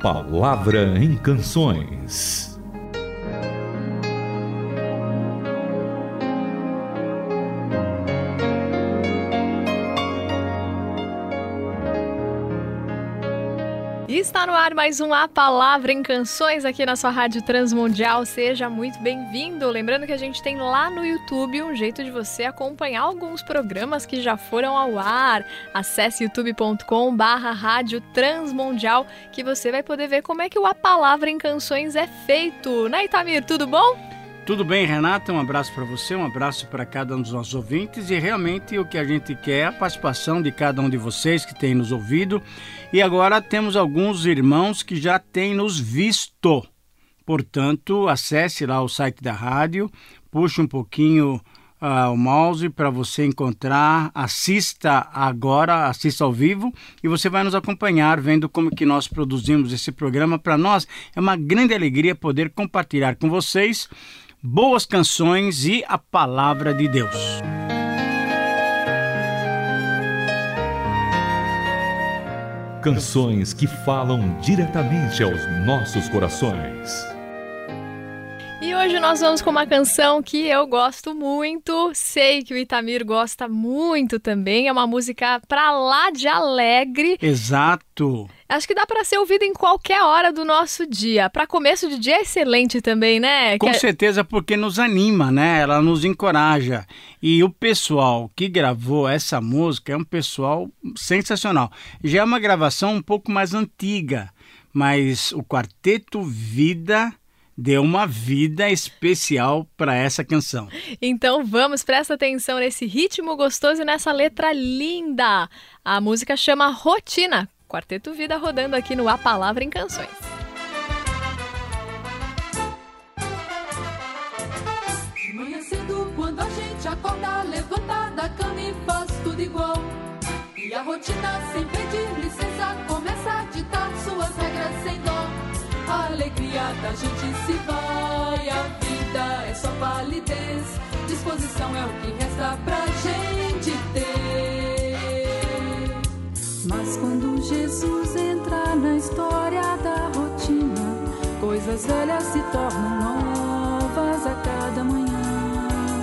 Palavra em Canções. Ar mais um A Palavra em Canções aqui na sua Rádio Transmundial. Seja muito bem-vindo. Lembrando que a gente tem lá no YouTube um jeito de você acompanhar alguns programas que já foram ao ar. Acesse youtube.com barra Rádio Transmundial que você vai poder ver como é que o A Palavra em Canções é feito. Né, Itamir? Tudo bom? Tudo bem, Renata? Um abraço para você, um abraço para cada um dos nossos ouvintes e realmente o que a gente quer é a participação de cada um de vocês que tem nos ouvido. E agora temos alguns irmãos que já têm nos visto. Portanto, acesse lá o site da rádio, puxe um pouquinho uh, o mouse para você encontrar, assista agora, assista ao vivo e você vai nos acompanhar vendo como que nós produzimos esse programa. Para nós é uma grande alegria poder compartilhar com vocês boas canções e a palavra de Deus. Canções que falam diretamente aos nossos corações. E hoje nós vamos com uma canção que eu gosto muito, sei que o Itamir gosta muito também, é uma música pra lá de alegre. Exato. Acho que dá para ser ouvido em qualquer hora do nosso dia. Para começo de dia é excelente também, né? Com que... certeza, porque nos anima, né? Ela nos encoraja. E o pessoal que gravou essa música é um pessoal sensacional. Já é uma gravação um pouco mais antiga, mas o Quarteto Vida deu uma vida especial para essa canção. Então vamos, presta atenção nesse ritmo gostoso e nessa letra linda. A música chama Rotina. Quarteto Vida rodando aqui no A Palavra em Canções. Manhã cedo, quando a gente acorda, levanta da cama e faz tudo igual. E a rotina, sem pedir licença, começa a ditar suas regras sem dó. A alegria da gente se vai, a vida é só validez. Disposição é o que resta pra gente ter. Mas quando Jesus entra na história da rotina, coisas velhas se tornam novas a cada manhã.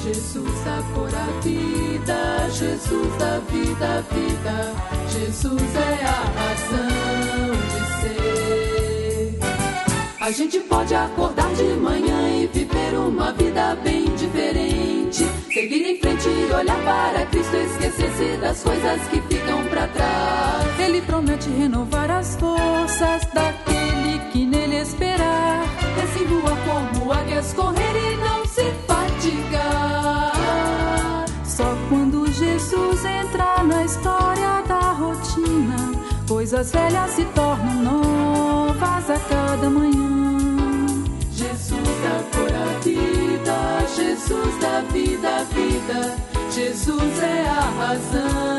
Jesus da cor a vida, Jesus da vida, vida. Jesus é a razão de ser. A gente pode acordar de manhã e viver uma vida bem diferente. Seguir em frente e olhar para Cristo, esquecer-se das coisas que Ele promete renovar as forças daquele que nele esperar. Desce voar como águias, correr e não se fatigar. Só quando Jesus entrar na história da rotina, coisas velhas se tornam novas a cada manhã. Jesus da cor a vida, Jesus da vida, vida. Jesus é a razão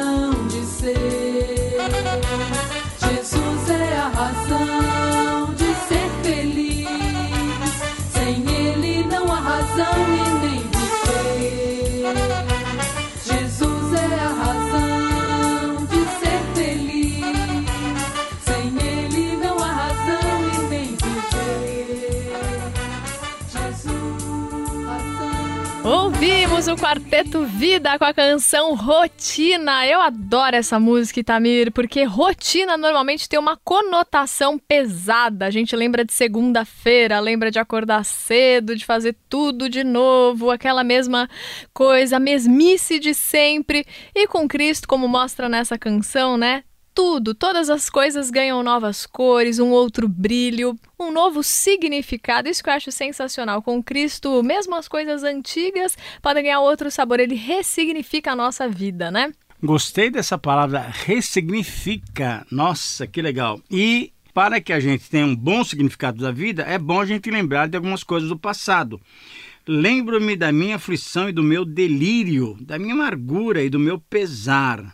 Ouvimos o Quarteto Vida com a canção Rotina. Eu adoro essa música, Itamir, porque rotina normalmente tem uma conotação pesada. A gente lembra de segunda-feira, lembra de acordar cedo, de fazer tudo de novo, aquela mesma coisa, mesmice de sempre. E com Cristo, como mostra nessa canção, né? Tudo, todas as coisas ganham novas cores, um outro brilho, um novo significado. Isso que eu acho sensacional. Com Cristo, mesmo as coisas antigas podem ganhar outro sabor. Ele ressignifica a nossa vida, né? Gostei dessa palavra ressignifica. Nossa, que legal. E para que a gente tenha um bom significado da vida, é bom a gente lembrar de algumas coisas do passado. Lembro-me da minha aflição e do meu delírio, da minha amargura e do meu pesar.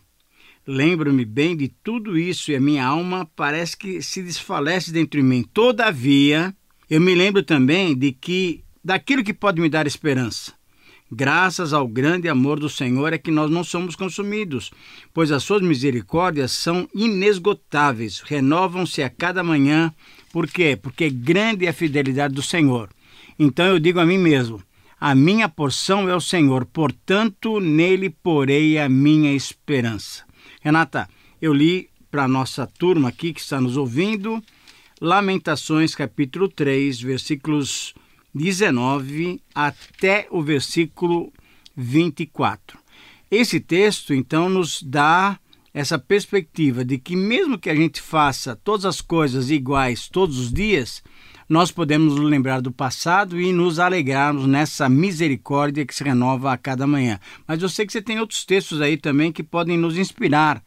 Lembro-me bem de tudo isso e a minha alma parece que se desfalece dentro de mim. Todavia, eu me lembro também de que daquilo que pode me dar esperança. Graças ao grande amor do Senhor é que nós não somos consumidos, pois as suas misericórdias são inesgotáveis, renovam-se a cada manhã. Por quê? Porque grande é a fidelidade do Senhor. Então eu digo a mim mesmo: a minha porção é o Senhor, portanto nele porei a minha esperança. Renata, eu li para a nossa turma aqui que está nos ouvindo, Lamentações capítulo 3, versículos 19 até o versículo 24. Esse texto, então, nos dá essa perspectiva de que, mesmo que a gente faça todas as coisas iguais todos os dias, nós podemos nos lembrar do passado e nos alegrarmos nessa misericórdia que se renova a cada manhã. Mas eu sei que você tem outros textos aí também que podem nos inspirar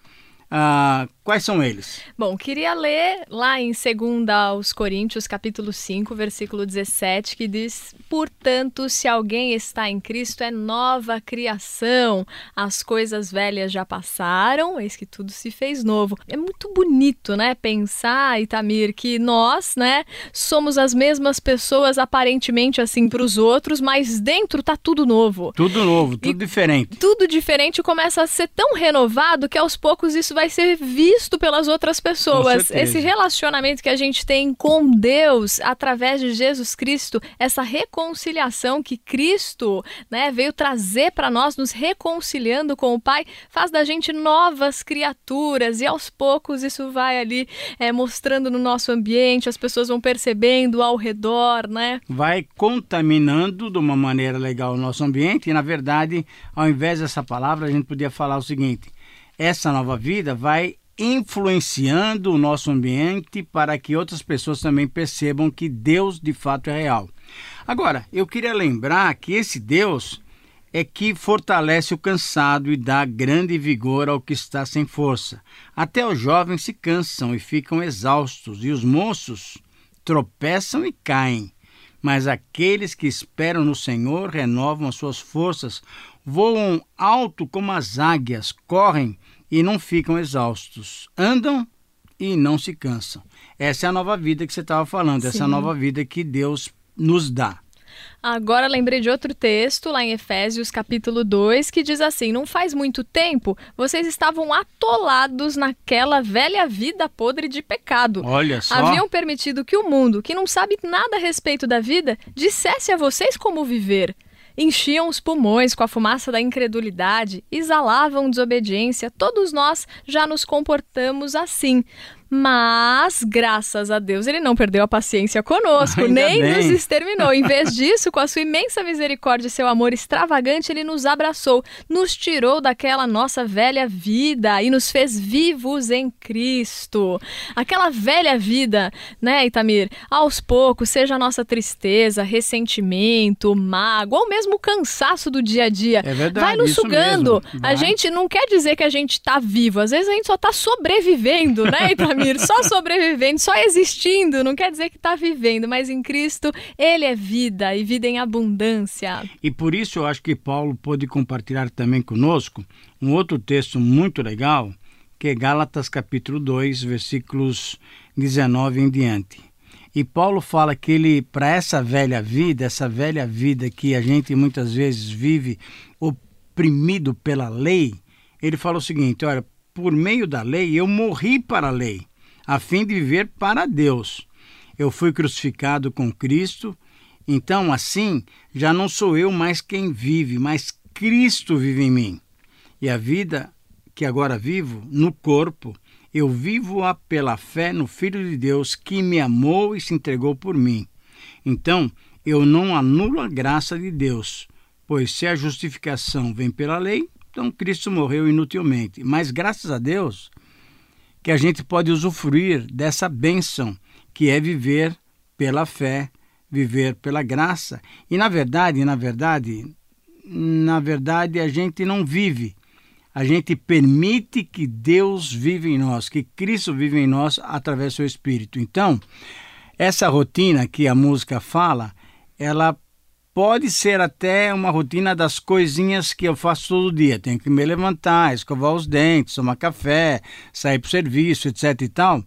ah, quais são eles? Bom, queria ler lá em 2 aos Coríntios, capítulo 5, versículo 17, que diz: Portanto, se alguém está em Cristo, é nova criação. As coisas velhas já passaram, eis que tudo se fez novo. É muito bonito, né? Pensar, Itamir, que nós, né, somos as mesmas pessoas aparentemente assim para os outros, mas dentro tá tudo novo. Tudo novo, tudo e diferente. Tudo diferente começa a ser tão renovado que aos poucos isso vai ser visto pelas outras pessoas. Esse relacionamento que a gente tem com Deus através de Jesus Cristo, essa reconciliação que Cristo né, veio trazer para nós, nos reconciliando com o Pai, faz da gente novas criaturas e aos poucos isso vai ali é, mostrando no nosso ambiente, as pessoas vão percebendo ao redor, né? Vai contaminando de uma maneira legal o nosso ambiente e, na verdade, ao invés dessa palavra, a gente podia falar o seguinte essa nova vida vai influenciando o nosso ambiente para que outras pessoas também percebam que Deus de fato é real. Agora, eu queria lembrar que esse Deus é que fortalece o cansado e dá grande vigor ao que está sem força. Até os jovens se cansam e ficam exaustos, e os moços tropeçam e caem. Mas aqueles que esperam no Senhor renovam as suas forças, voam alto como as águias, correm e não ficam exaustos. Andam e não se cansam. Essa é a nova vida que você estava falando, Sim. essa nova vida que Deus nos dá. Agora lembrei de outro texto, lá em Efésios capítulo 2, que diz assim: Não faz muito tempo vocês estavam atolados naquela velha vida podre de pecado. Olha só. Haviam permitido que o mundo, que não sabe nada a respeito da vida, dissesse a vocês como viver enchiam os pulmões com a fumaça da incredulidade, exalavam desobediência. Todos nós já nos comportamos assim. Mas, graças a Deus, ele não perdeu a paciência conosco, Ainda nem bem. nos exterminou. Em vez disso, com a sua imensa misericórdia e seu amor extravagante, ele nos abraçou, nos tirou daquela nossa velha vida e nos fez vivos em Cristo. Aquela velha vida, né, Itamir? Aos poucos, seja a nossa tristeza, ressentimento, mágoa ou mesmo o cansaço do dia a dia, é verdade, vai nos sugando. A gente não quer dizer que a gente está vivo, às vezes a gente só está sobrevivendo, né, Itamir? Só sobrevivendo, só existindo, não quer dizer que está vivendo, mas em Cristo ele é vida e vida em abundância. E por isso eu acho que Paulo pôde compartilhar também conosco um outro texto muito legal, que é Gálatas capítulo 2, versículos 19 em diante. E Paulo fala que ele, para essa velha vida, essa velha vida que a gente muitas vezes vive oprimido pela lei, ele fala o seguinte: olha, por meio da lei eu morri para a lei, a fim de viver para Deus. Eu fui crucificado com Cristo, então assim já não sou eu mais quem vive, mas Cristo vive em mim. E a vida que agora vivo no corpo, eu vivo-a pela fé no Filho de Deus que me amou e se entregou por mim. Então, eu não anulo a graça de Deus, pois se a justificação vem pela lei, então Cristo morreu inutilmente. Mas graças a Deus, que a gente pode usufruir dessa bênção que é viver pela fé, viver pela graça. E na verdade, na verdade, na verdade a gente não vive. A gente permite que Deus vive em nós, que Cristo vive em nós através do seu espírito. Então, essa rotina que a música fala, ela pode ser até uma rotina das coisinhas que eu faço todo dia. Tenho que me levantar, escovar os dentes, tomar café, sair para o serviço, etc e tal.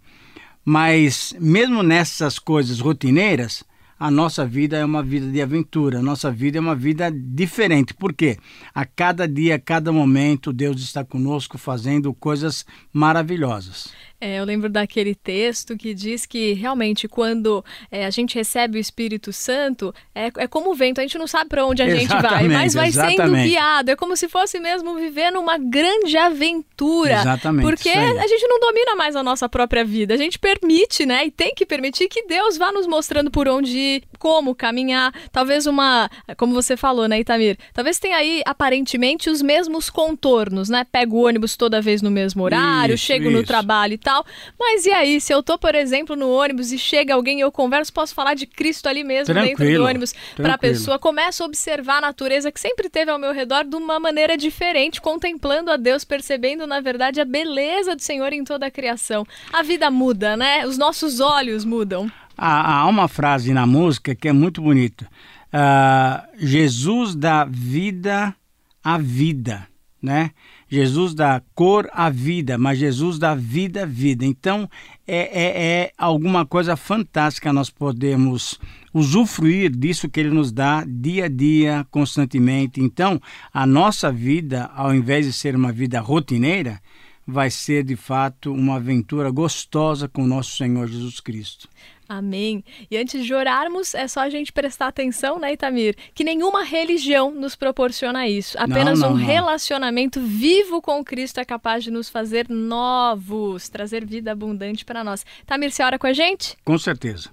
Mas mesmo nessas coisas rotineiras, a nossa vida é uma vida de aventura, a nossa vida é uma vida diferente. Por quê? A cada dia, a cada momento, Deus está conosco fazendo coisas maravilhosas. É, eu lembro daquele texto que diz que realmente quando é, a gente recebe o Espírito Santo, é, é como o vento, a gente não sabe para onde a gente vai, mas vai exatamente. sendo guiado. É como se fosse mesmo viver numa grande aventura. Exatamente. Porque a gente não domina mais a nossa própria vida, a gente permite, né? E tem que permitir que Deus vá nos mostrando por onde ir, como caminhar. Talvez uma, como você falou, né, Itamir? Talvez tenha aí aparentemente os mesmos contornos, né? Pego o ônibus toda vez no mesmo horário, isso, chego isso. no trabalho tal. Mas e aí, se eu tô, por exemplo, no ônibus e chega alguém e eu converso, posso falar de Cristo ali mesmo tranquilo, dentro do ônibus para a pessoa, começo a observar a natureza que sempre teve ao meu redor de uma maneira diferente, contemplando a Deus, percebendo na verdade a beleza do Senhor em toda a criação. A vida muda, né? Os nossos olhos mudam. Há, uma frase na música que é muito bonita. Uh, Jesus dá vida à vida, né? Jesus dá cor à vida, mas Jesus dá vida à vida. Então, é, é, é, alguma coisa fantástica nós podemos usufruir disso que Ele nos dá dia a dia, constantemente. Então, a nossa vida, ao invés de ser uma vida rotineira, vai ser de fato uma aventura gostosa com o nosso Senhor Jesus Cristo. Amém. E antes de orarmos, é só a gente prestar atenção, né, Itamir? Que nenhuma religião nos proporciona isso. Apenas não, não, um não. relacionamento vivo com Cristo é capaz de nos fazer novos, trazer vida abundante para nós. Itamir, você ora com a gente? Com certeza.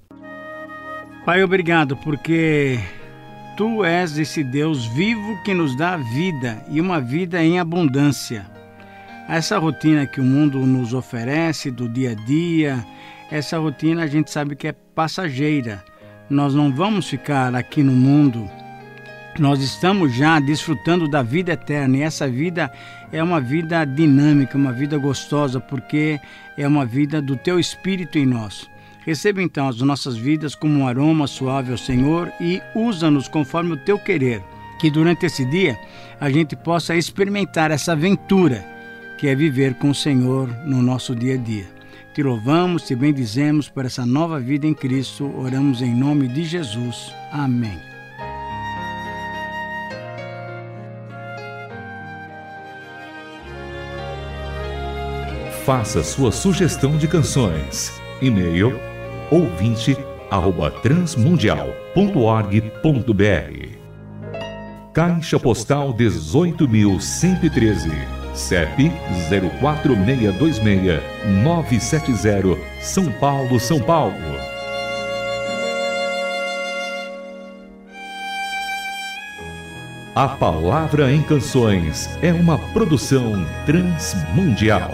Pai, obrigado, porque Tu és esse Deus vivo que nos dá vida e uma vida em abundância. Essa rotina que o mundo nos oferece do dia a dia, essa rotina a gente sabe que é passageira. Nós não vamos ficar aqui no mundo. Nós estamos já desfrutando da vida eterna e essa vida é uma vida dinâmica, uma vida gostosa, porque é uma vida do teu espírito em nós. Receba então as nossas vidas como um aroma suave ao Senhor e usa-nos conforme o teu querer. Que durante esse dia a gente possa experimentar essa aventura que é viver com o Senhor no nosso dia a dia. Te louvamos, te bendizemos por essa nova vida em Cristo. Oramos em nome de Jesus. Amém. Faça sua sugestão de canções. E-mail ouvinte@transmundial.org.br. Caixa Postal 18113 CEP 04626-970, São Paulo, São Paulo. A Palavra em Canções é uma produção transmundial.